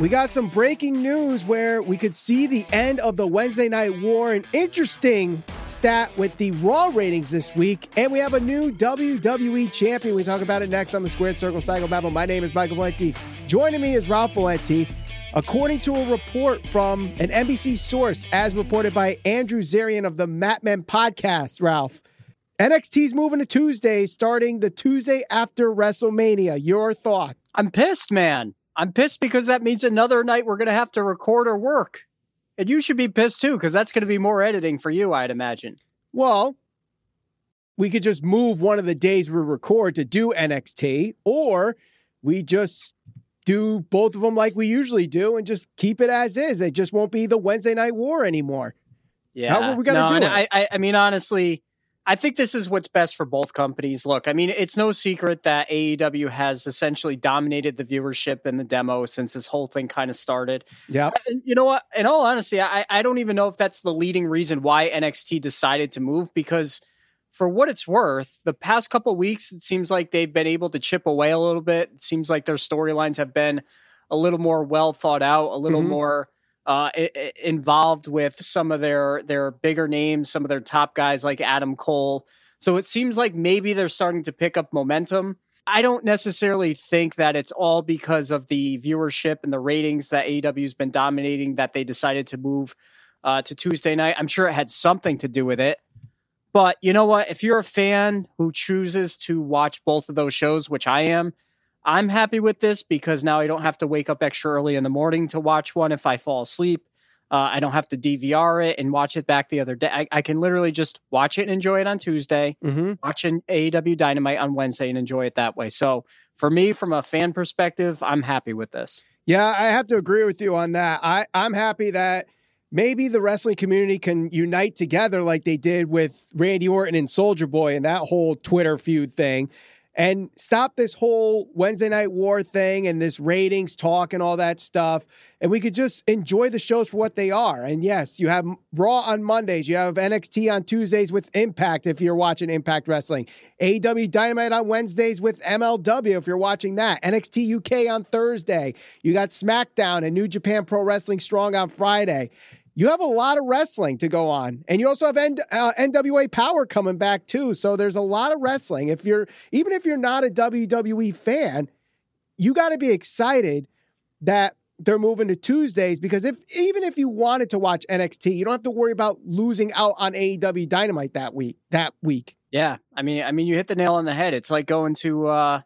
we got some breaking news where we could see the end of the Wednesday Night War. An interesting stat with the Raw ratings this week. And we have a new WWE champion. We talk about it next on the Squared Circle Psychobabble. My name is Michael Valenti. Joining me is Ralph Valenti. According to a report from an NBC source, as reported by Andrew Zarian of the Mat Men podcast, Ralph, NXT's moving to Tuesday, starting the Tuesday after WrestleMania. Your thought? I'm pissed, man. I'm pissed because that means another night we're going to have to record or work. And you should be pissed too, because that's going to be more editing for you, I'd imagine. Well, we could just move one of the days we record to do NXT, or we just do both of them like we usually do and just keep it as is. It just won't be the Wednesday night war anymore. Yeah. How are we going to no, do it? I, I, I mean, honestly, I think this is what's best for both companies. Look, I mean, it's no secret that AEW has essentially dominated the viewership and the demo since this whole thing kind of started. yeah. You know what? In all honesty, I, I don't even know if that's the leading reason why NXT decided to move because for what it's worth, the past couple weeks, it seems like they've been able to chip away a little bit. It seems like their storylines have been a little more well thought out, a little Mhm. more uh, involved with some of their their bigger names, some of their top guys like Adam Cole. So it seems like maybe they're starting to pick up momentum. I don't necessarily think that it's all because of the viewership and the ratings that AEW's been dominating that they decided to move uh, to Tuesday night. I'm sure it had something to do with it. But you know what? If you're a fan who chooses to watch both of those shows, which I am, I'm happy with this because now I don't have to wake up extra early in the morning to watch one if I fall asleep. Uh, I don't have to DVR it and watch it back the other day. I, I can literally just watch it and enjoy it on Tuesday, Mm-hmm. watch an AEW Dynamite on Wednesday and enjoy it that way. So for me, from a fan perspective, I'm happy with this. Yeah, I have to agree with you on that. I, I'm happy that maybe the wrestling community can unite together like they did with Randy Orton and Soldier Boy and that whole Twitter feud thing and stop this whole Wednesday night war thing and this ratings talk and all that stuff. And we could just enjoy the shows for what they are. And yes, you have Raw on Mondays, you have NXT on Tuesdays with Impact if you're watching Impact Wrestling, AEW Dynamite on Wednesdays with MLW if you're watching that, NXT UK on Thursday. You got SmackDown and New Japan Pro Wrestling Strong on Friday. You have a lot of wrestling to go on, and you also have N- uh, NWA Power coming back too. So there's a lot of wrestling. If you're even if you're not a WWE fan, you got to be excited that they're moving to Tuesdays because if even if you wanted to watch NXT, you don't have to worry about losing out on AEW Dynamite that week. That week, Yeah, I mean, I mean, you hit the nail on the head. It's like going to uh,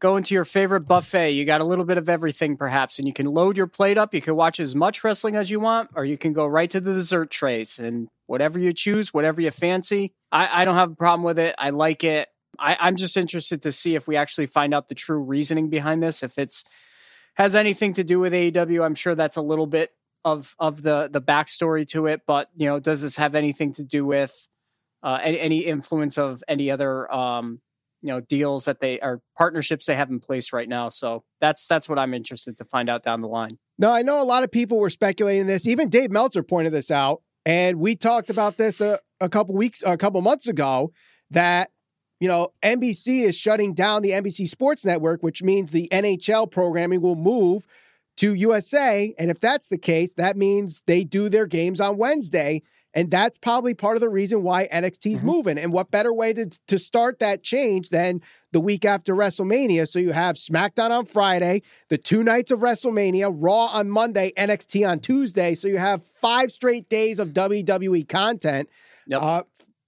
going into your favorite buffet. You got a little bit of everything, perhaps, and you can load your plate up. You can watch as much wrestling as you want, or you can go right to the dessert trays and whatever you choose, whatever you fancy. I, I don't have a problem with it. I like it. I, I'm just interested to see if we actually find out the true reasoning behind this. If it's has anything to do with AEW, I'm sure that's a little bit of of the the backstory to it. But you know, does this have anything to do with uh, any, any influence of any other um, you know deals that they are partnerships they have in place right now. So that's that's what I'm interested to find out down the line. No, I know a lot of people were speculating this. Even Dave Meltzer pointed this out, and we talked about this a, a couple weeks, a couple months ago. That you know NBC is shutting down the NBC Sports Network, which means the NHL programming will move to USA. And if that's the case, that means they do their games on Wednesday. And that's probably part of the reason why NXT's Mhm. moving. And what better way to, to start that change than the week after WrestleMania? So you have SmackDown on Friday, the two nights of WrestleMania, Raw on Monday, NXT on Tuesday. So you have five straight days of WWE content Yep. uh,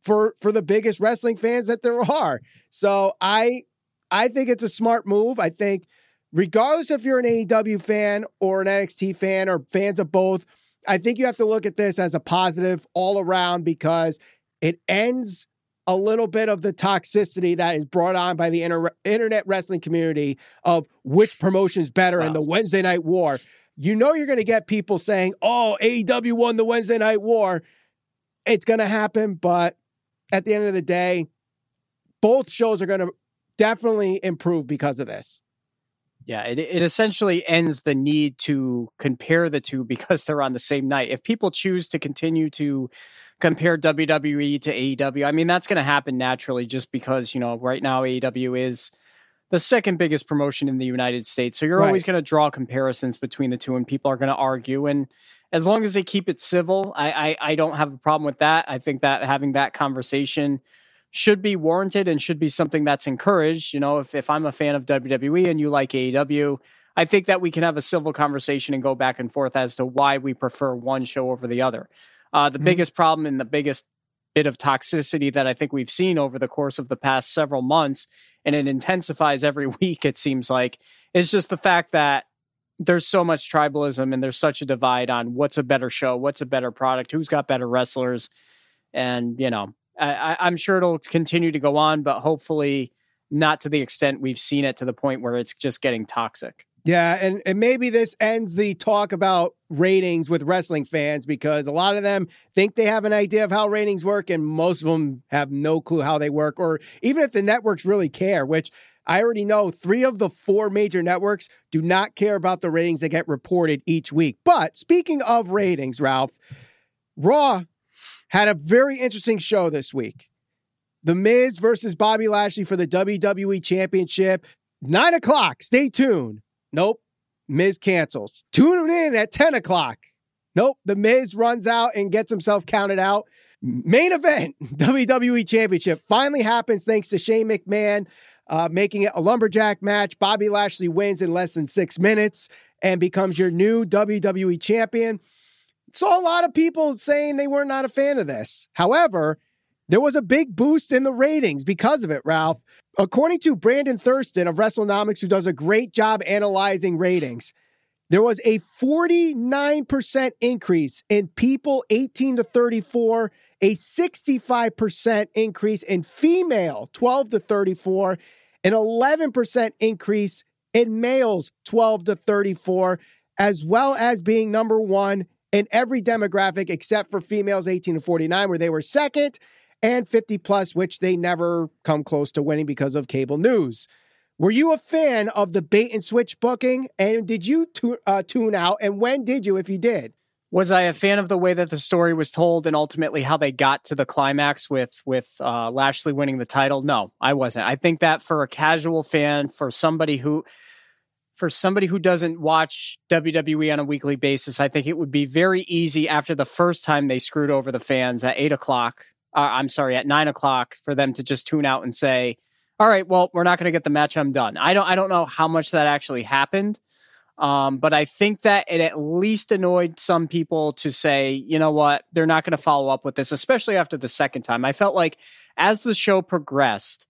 for for the biggest wrestling fans that there are. So I I think it's a smart move. I think regardless if you're an AEW fan or an NXT fan or fans of both, I think you have to look at this as a positive all around because it ends a little bit of the toxicity that is brought on by the inter- internet wrestling community of which promotion is better in the Wednesday night war. You know you're going to get people saying, "Oh, AEW won the Wednesday night war." It's going to happen, but at the end of the day, both shows are going to definitely improve because of this. Yeah, it, it essentially ends the need to compare the two because they're on the same night. If people choose to continue to compare WWE to AEW, I mean, that's going to happen naturally just because, you know, right now AEW is the second biggest promotion in the United States. So you're Right. always going to draw comparisons between the two, and people are going to argue. And as long as they keep it civil, I, I I don't have a problem with that. I think that having that conversation should be warranted and should be something that's encouraged. You know, if if I'm a fan of WWE and you like AEW, I think that we can have a civil conversation and go back and forth as to why we prefer one show over the other. Uh, the Mhm. biggest problem and the biggest bit of toxicity that I think we've seen over the course of the past several months, and it intensifies every week, it seems like, is just the fact that there's so much tribalism and there's such a divide on what's a better show, what's a better product, who's got better wrestlers. And, you know, I, I'm sure it'll continue to go on, but hopefully not to the extent we've seen it to the point where it's just getting toxic. Yeah, and, and maybe this ends the talk about ratings with wrestling fans because a lot of them think they have an idea of how ratings work, and most of them have no clue how they work, or even if the networks really care, which I already know three of the four major networks do not care about the ratings that get reported each week. But speaking of ratings, Ralph, Raw had a very interesting show this week. The Miz versus Bobby Lashley for the WWE Championship. Nine o'clock. Stay tuned. Nope. Miz cancels. Tune in at 10 o'clock. Nope. The Miz runs out and gets himself counted out. Main event WWE Championship finally happens thanks to Shane McMahon uh, making it a lumberjack match. Bobby Lashley wins in less than six minutes and becomes your new WWE champion. Saw a lot of people saying they were not a fan of this. However, there was a big boost in the ratings because of it, Ralph. According to Brandon Thurston of WrestleNomics, who does a great job analyzing ratings, there was a 49% increase in people 18 to 34, a 65% increase in female 12 to 34, an 11% increase in males 12 to 34, as well as being number one in every demographic except for females 18 to 49, where they were second, and 50 plus, which they never come close to winning because of cable news. Were you a fan of the bait and switch booking? And did you tu- uh, tune out? And when did you, if you did? Was I a fan of the way that the story was told and ultimately how they got to the climax with with uh, Lashley winning the title? No, I wasn't. I think that for a casual fan, for somebody who for somebody who doesn't watch WWE on a weekly basis, I think it would be very easy after the first time they screwed over the fans at eight o'clock. Uh, I'm sorry, at nine o'clock for them to just tune out and say, "All right, well, we're not going to get the match. I'm done." I don't. I don't know how much that actually happened. Um, but I think that it at least annoyed some people to say, you know what, they're not going to follow up with this, especially after the second time. I felt like as the show progressed,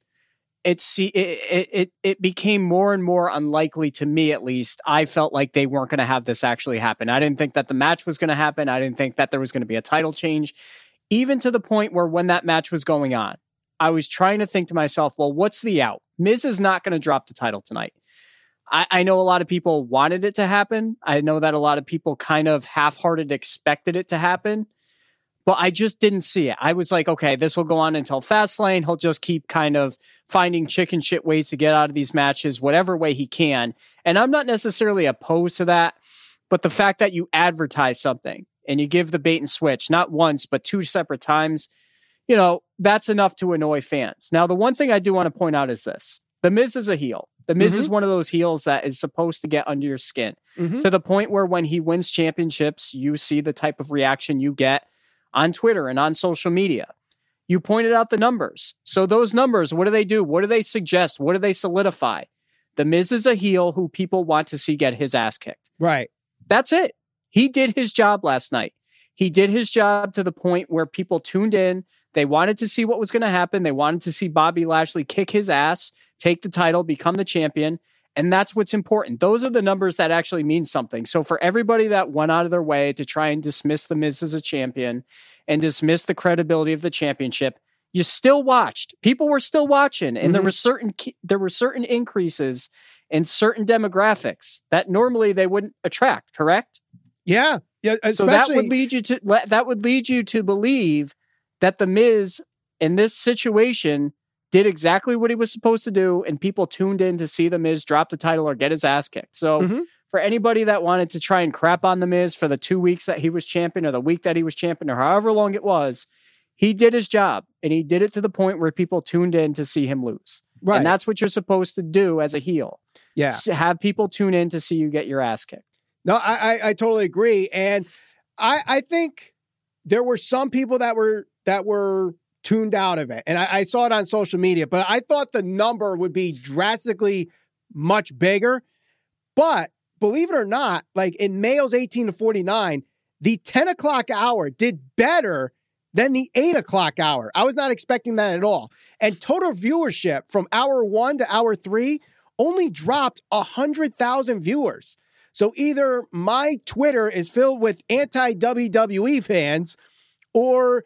it it, it it became more and more unlikely to me at least. I felt like they weren't going to have this actually happen. I didn't think that the match was going to happen. I didn't think that there was going to be a title change, even to the point where when that match was going on, I was trying to think to myself, well, what's the out? Miz is not going to drop the title tonight. I, I know a lot of people wanted it to happen. I know that a lot of people kind of half hearted expected it to happen, but I just didn't see it. I was like, okay, this will go on until Fastlane. He'll just keep kind of finding chicken shit ways to get out of these matches, whatever way he can. And I'm not necessarily opposed to that, but the fact that you advertise something and you give the bait and switch, not once, but two separate times, you know, that's enough to annoy fans. Now, the one thing I do want to point out is this The Miz is a heel. The Miz is one of those heels that is supposed to get under your skin Mm-hmm. to the point where when he wins championships, you see the type of reaction you get on Twitter and on social media. You pointed out the numbers. So, those numbers, what do they do? What do they suggest? What do they solidify? The Miz is a heel who people want to see get his ass kicked. Right. That's it. He did his job last night. He did his job to the point where people tuned in. They wanted to see what was going to happen. They wanted to see Bobby Lashley kick his ass, take the title, become the champion. And that's what's important. Those are the numbers that actually mean something. So for everybody that went out of their way to try and dismiss the Miz as a champion and dismiss the credibility of the championship, you still watched. People were still watching, and there Mhm. were certain there were certain increases in certain demographics that normally they wouldn't attract. Correct. Yeah. Yeah. So that would lead you to that would lead you to believe that the Miz in this situation did exactly what he was supposed to do, and people tuned in to see the Miz drop the title or get his ass kicked. So Mhm. for anybody that wanted to try and crap on the Miz for the two weeks that he was champion or the week that he was champion or however long it was, he did his job and he did it to the point where people tuned in to see him lose. Right. And that's what you're supposed to do as a heel. yeah. S- Have people tune in to see you get your ass kicked. No, I, I I totally agree, and I I think there were some people that were that were tuned out of it, and I, I saw it on social media, but I thought the number would be drastically much bigger. But believe it or not, like in males 18 to 49, the 10 o'clock hour did better than the 8 o'clock hour. I was not expecting that at all. And total viewership from hour one to hour three only dropped 100,000 viewers. So either my Twitter is filled with anti WWE fans or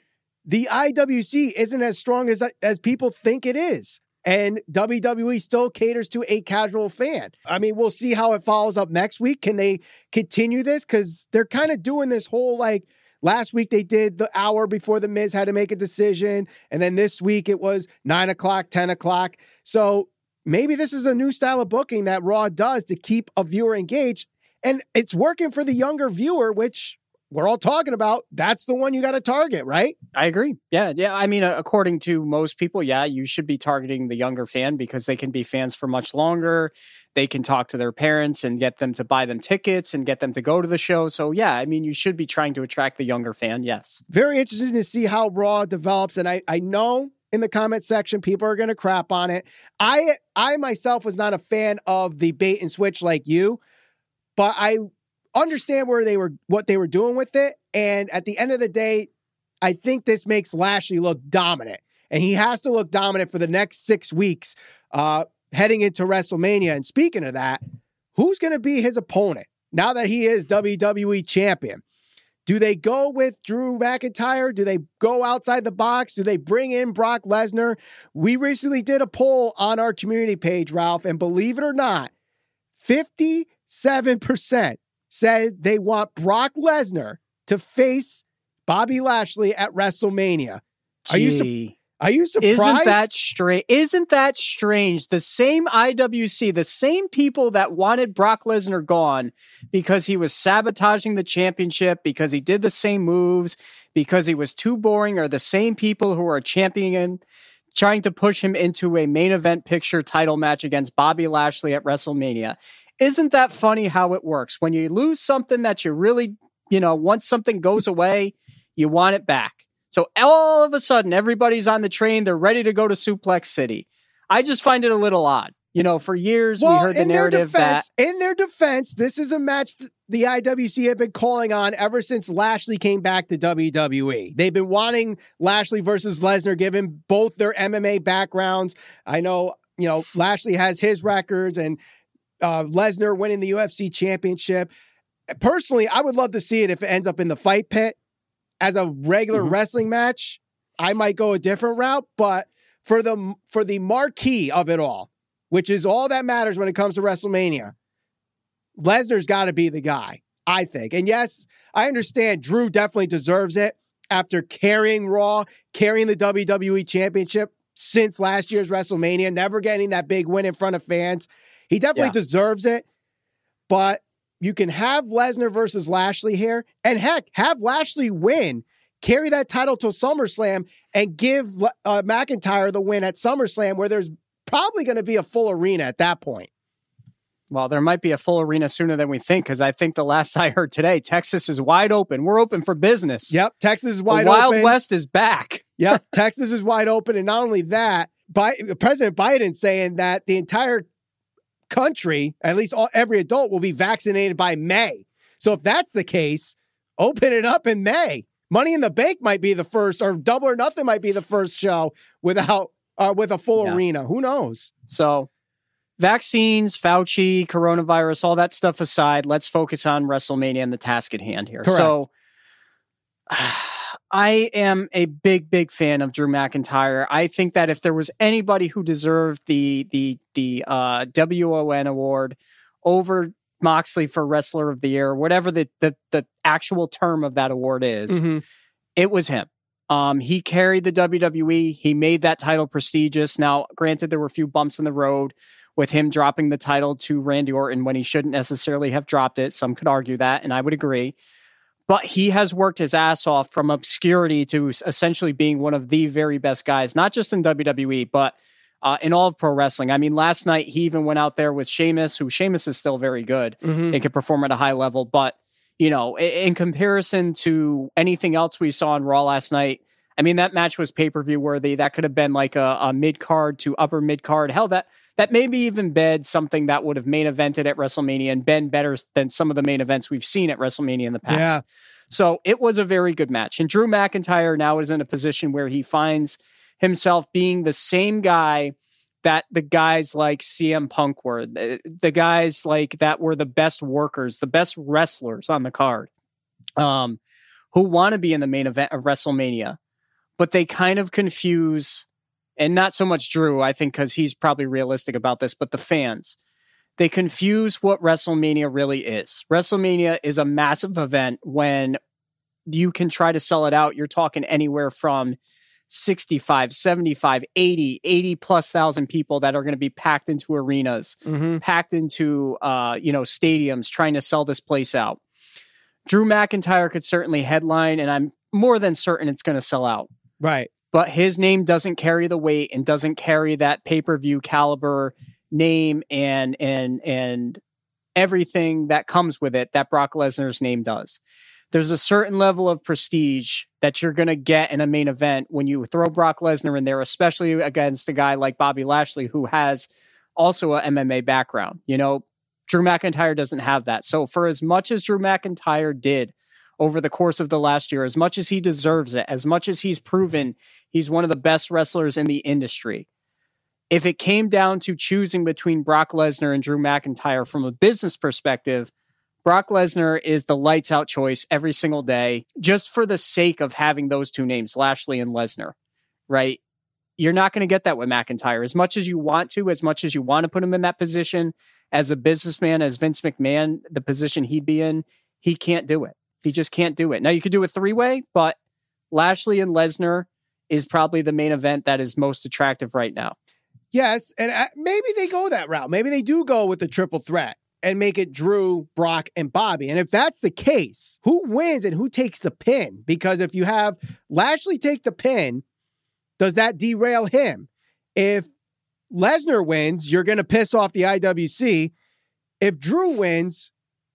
the IWC isn't as strong as, as people think it is. And WWE still caters to a casual fan. I mean, we'll see how it follows up next week. Can they continue this? Because they're kind of doing this whole like last week they did the hour before the Miz had to make a decision. And then this week it was nine o'clock, 10 o'clock. So maybe this is a new style of booking that Raw does to keep a viewer engaged. And it's working for the younger viewer, which we're all talking about. That's the one you got to target, right? I agree. Yeah, yeah. I mean, uh, according to most people, yeah, you should be targeting the younger fan because they can be fans for much longer. They can talk to their parents and get them to buy them tickets and get them to go to the show. So, yeah, I mean, you should be trying to attract the younger fan. Yes. Very interesting to see how Raw develops. And I, I know in the comment section people are going to crap on it. I I myself was not a fan of the bait and switch like you, but I understand where they were what they were doing with it. And at the end of the day, I think this makes Lashley look dominant. And he has to look dominant for the next six weeks uh, heading into WrestleMania. And speaking of that, who's going to be his opponent now that he is WWE champion? Do they go with Drew McIntyre? Do they go outside the box? Do they bring in Brock Lesnar? We recently did a poll on our community page, Ralph, and believe it or not, 57% said they want Brock Lesnar to face Bobby Lashley at WrestleMania. Are you su- are you surprised? Isn't that strange? Isn't that strange? The same IWC, the same people that wanted Brock Lesnar gone because he was sabotaging the championship, because he did the same moves, because he was too boring, are the same people who are championing, trying to push him into a main event picture title match against Bobby Lashley at WrestleMania. Isn't that funny how it works? When you lose something that you really, you know, once something goes away, you want it back. So all of a sudden, everybody's on the train. They're ready to go to Suplex City. I just find it a little odd. You know, for years we heard the in their narrative that defense, in their defense, this is a match th- the IWC had been calling on ever since Lashley came back to WWE. They've been wanting Lashley versus Lesnar, given both their MMA backgrounds. I know, you know, Lashley has his records and uh, Lesnar winning the UFC championship. Personally, I would love to see it if it ends up in the fight pit as a regular Mhm. wrestling match. I might go a different route, but for the for the marquee of it all, which is all that matters when it comes to WrestleMania. Lesnar's got to be the guy, I think. And yes, I understand Drew definitely deserves it after carrying Raw, carrying the WWE Championship since last year's WrestleMania, never getting that big win in front of fans. He definitely Yeah. deserves it. But you can have Lesnar versus Lashley here, and heck, have Lashley win, carry that title to SummerSlam, and give uh, McIntyre the win at SummerSlam, where there's probably going to be a full arena at that point. well, there might be a full arena sooner than we think because I think the last I heard today, Texas is wide open. We're open for business. Yep, Texas is the Wild open. West is back. Yep, Texas is wide open, and not only that, Bi- President Biden saying that the entire country, at least all, every adult, will be vaccinated by May. So if that's the case, open it up in May. Money in the Bank might be the first, or Double or Nothing might be the first show without uh, with a full Yeah. arena. Who knows? So, vaccines, Fauci, coronavirus, all that stuff aside, let's focus on WrestleMania and the task at hand here. So, I am a big, big fan of Drew McIntyre. I think that if there was anybody who deserved the the the uh, WON award over Moxley for Wrestler of the Year, whatever the the, the actual term of that award is, Mhm. it was him. Um, he carried the WWE. He made that title prestigious. Now, granted, there were a few bumps in the road with him dropping the title to Randy Orton when he shouldn't necessarily have dropped it. Some could argue that, and I would agree. But he has worked his ass off from obscurity to essentially being one of the very best guys, not just in WWE, but uh, in all of pro wrestling. I mean, last night he even went out there with Sheamus, who Sheamus is still very good Mhm. and can perform at a high level. But, you know, in comparison to anything else we saw on Raw last night, I mean, that match was pay per view worthy. That could have been like a, a mid card to upper mid card. Hell, that that maybe even been something that would have main evented at WrestleMania and been better than some of the main events we've seen at WrestleMania in the past. Yeah. So it was a very good match. And Drew McIntyre now is in a position where he finds himself being the same guy that the guys like CM Punk were, the, the guys like that were the best workers, the best wrestlers on the card, um, who want to be in the main event of WrestleMania, but they kind of confuse, and not so much Drew, I think, because he's probably realistic about this, but the fans. They confuse what WrestleMania really is. WrestleMania is a massive event when you can try to sell it out. You're talking anywhere from 65, 75, 80, 80 plus thousand people that are going to be packed into arenas, Mhm. packed into uh, you know, stadiums trying to sell this place out. Drew McIntyre could certainly headline, and I'm more than certain it's going to sell out. Right. But his name doesn't carry the weight and doesn't carry that pay-per-view caliber name and and and everything that comes with it that Brock Lesnar's name does. There's a certain level of prestige that you're going to get in a main event when you throw Brock Lesnar in there, especially against a guy like Bobby Lashley, who has also a MMA background. You know, Drew McIntyre doesn't have that. So, for as much as Drew McIntyre did over the course of the last year, as much as he deserves it, as much as he's proven he's one of the best wrestlers in the industry, if it came down to choosing between Brock Lesnar and Drew McIntyre from a business perspective, Brock Lesnar is the lights out choice every single day, just for the sake of having those two names, Lashley and Lesnar, right? You're not going to get that with McIntyre. As much as you want to, as much as you want to put him in that position as a businessman, as Vince McMahon, the position he'd be in, he can't do it. He just can't do it. Now, you could do a three way, but Lashley and Lesnar is probably the main event that is most attractive right now. Yes, and uh, maybe they go that route. Maybe they do go with the triple threat and make it Drew, Brock, and Bobby. And if that's the case, who wins and who takes the pin? Because if you have Lashley take the pin, does that derail him? If Lesnar wins, you're going to piss off the IWC. If Drew wins,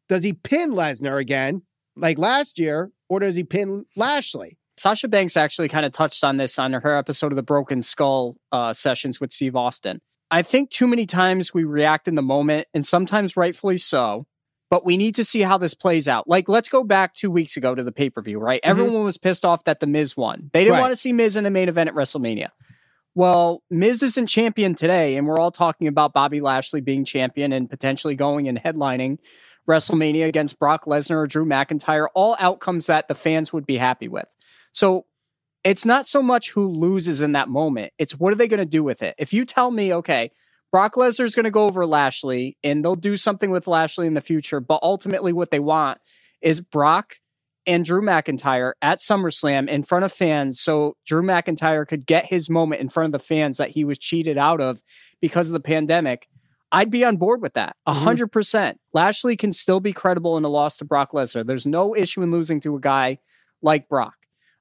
does he pin Lesnar again, like last year, or does he pin Lashley? Sasha Banks actually kind of touched on this on her episode of the Broken Skull uh, sessions with Steve Austin. I think too many times we react in the moment, and sometimes rightfully so, but we need to see how this plays out. Like, let's go back two weeks ago to the pay per view, right? Everyone was pissed off that The Miz won. They didn't Right. want to see Miz in the main event at WrestleMania. Well, Miz isn't champion today, and we're all talking about Bobby Lashley being champion and potentially going and headlining WrestleMania against Brock Lesnar or Drew McIntyre, all outcomes that the fans would be happy with. So it's not so much who loses in that moment, it's what are they going to do with it? If you tell me, okay, Brock Lesnar is going to go over Lashley and they'll do something with Lashley in the future, but ultimately what they want is Brock and Drew McIntyre at SummerSlam in front of fans so Drew McIntyre could get his moment in front of the fans that he was cheated out of because of the pandemic. I'd be on board with that. A Mhm. hundred percent. Lashley can still be credible in a loss to Brock Lesnar. There's no issue in losing to a guy like Brock.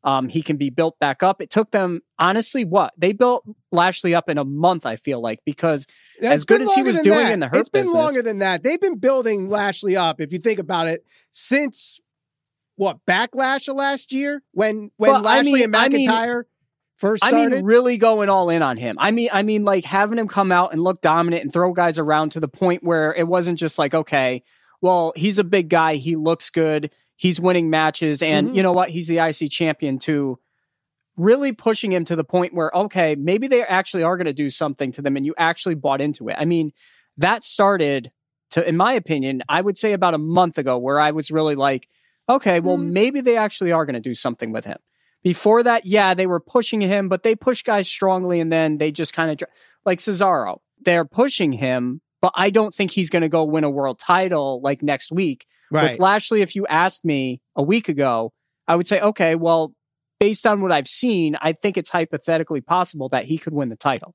Um, he can be built back up. It took them, honestly, what? They built Lashley up in a month, I feel like, because That's As good as he was doing that. in the Hurt it's been business. longer than that. They've been building Lashley up, if you think about it, since what backlash of last year when when Well, I Lashley mean- and I mean- First I mean, really going all in on him. I mean, I mean, like having him come out and look dominant and throw guys around to the point where it wasn't just like, okay, well, he's a big guy, he looks good, he's winning matches, and Mhm. you know what? He's the IC champion too. Really pushing him to the point where, okay, maybe they actually are going to do something to them, and you actually bought into it. I mean, that started to, in my opinion, I would say about a month ago, where I was really like, okay, well, Hmm. maybe they actually are going to do something with him. Before that, yeah, they were pushing him, but they push guys strongly and then they just kind of like Cesaro. They're pushing him, but I don't think he's going to go win a world title like next week. right. With Lashley, if you asked me a week ago, I would say, okay, well, based on what I've seen, I think it's hypothetically possible that he could win the title.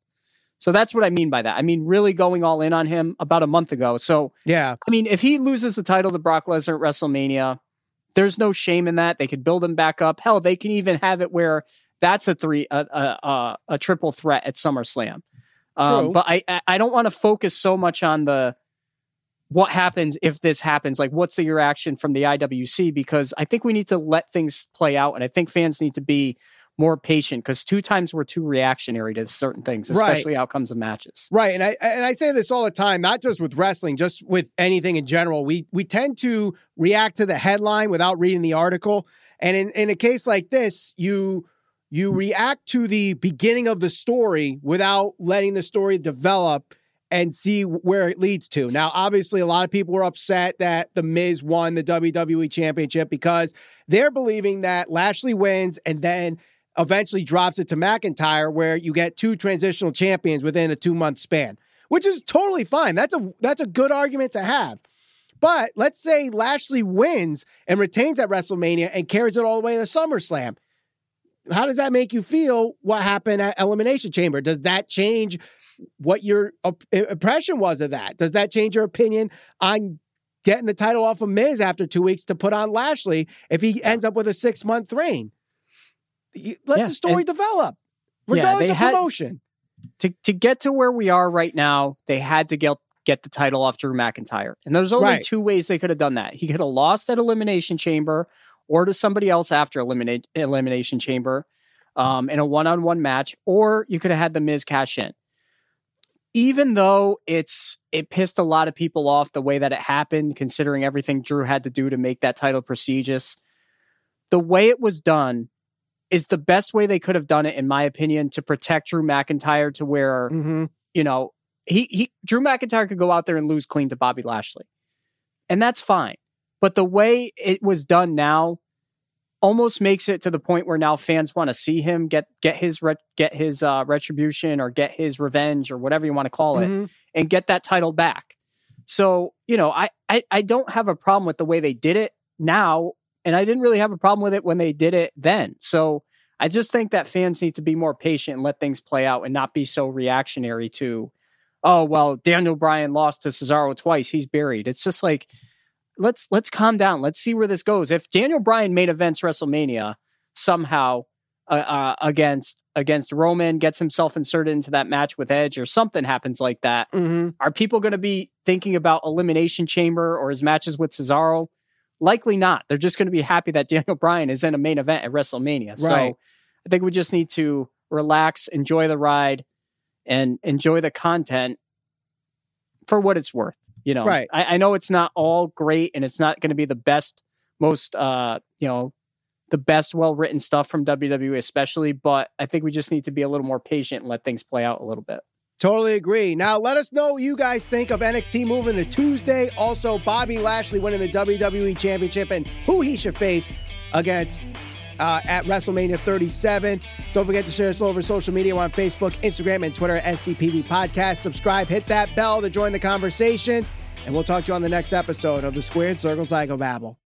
So that's what I mean by that. I mean, really going all in on him about a month ago. So yeah. I mean, if he loses the title to Brock Lesnar at WrestleMania, there's no shame in that. They could build him back up. Hell, they can even have it where that's a three, a a, a, a triple threat at SummerSlam. Um, but I I- I don't want to focus so much on the what happens if this happens. Like, what's the reaction from the IWC? Because I think we need to let things play out, and I think fans need to be more patient because two times we're too reactionary to certain things, Right. especially outcomes of matches. Right, and I and I say this all the time, not just with wrestling, just with anything in general. We we tend to react to the headline without reading the article, and in in a case like this, you you react to the beginning of the story without letting the story develop and see where it leads to. Now, obviously, a lot of people were upset that the Miz won the WWE Championship because they're believing that Lashley wins and then eventually drops it to McIntyre, where you get two transitional champions within a two month span, which is totally fine. That's a that's a good argument to have. But let's say Lashley wins and retains at WrestleMania and carries it all the way to SummerSlam. How does that make you feel? What happened at Elimination Chamber? Does that change what your impression was of that? Does that change your opinion on getting the title off of Miz after two weeks to put on Lashley if he ends up with a six month reign? Let Yeah, the story and- develop, regardless they of had- promotion. to to get to where we are right now, they had to get get the title off Drew McIntyre. And there's only Right. two ways they could have done that. He could have lost at Elimination Chamber or to somebody else after eliminate, Elimination Chamber um, in a one on one match, or you could have had the Miz cash in. Even though it's it pissed a lot of people off the way that it happened, considering everything Drew had to do to make that title prestigious, the way it was done is the best way they could have done it, in my opinion, to protect Drew McIntyre to where Mm-hmm. you know, he he Drew McIntyre could go out there and lose clean to Bobby Lashley. And that's fine. But the way it was done now almost makes it to the point where now fans want to see him get get his ret- get his uh, retribution or get his revenge or whatever you want to call it Mm-hmm. and get that title back. So, you know, I, I I don't have a problem with the way they did it now, and I didn't really have a problem with it when they did it then. So I just think that fans need to be more patient and let things play out and not be so reactionary to, oh well, Daniel Bryan lost to Cesaro twice, he's buried. It's just like let's let's calm down. Let's see where this goes. If Daniel Bryan made events WrestleMania somehow uh, uh, against against Roman, gets himself inserted into that match with Edge, or something happens like that, Mm-hmm. are people going to be thinking about Elimination Chamber or his matches with Cesaro? Likely not. They're just going to be happy that Daniel Bryan is in a main event at WrestleMania. So I think we just need to relax, enjoy the ride, and enjoy the content for what it's worth. You know, Right. I, I know it's not all great and it's not going to be the best, most, uh, you know, the best well written stuff from WWE, especially, but I think we just need to be a little more patient and let things play out a little bit. Totally agree. Now, let us know what you guys think of NXT moving to Tuesday. Also, Bobby Lashley winning the WWE Championship and who he should face against uh, at WrestleMania 37. Don't forget to share us all over social media. We're on Facebook, Instagram, and Twitter at SCPV Podcast. Subscribe, hit that bell to join the conversation, and we'll talk to you on the next episode of the Squared Circle Psychobabble.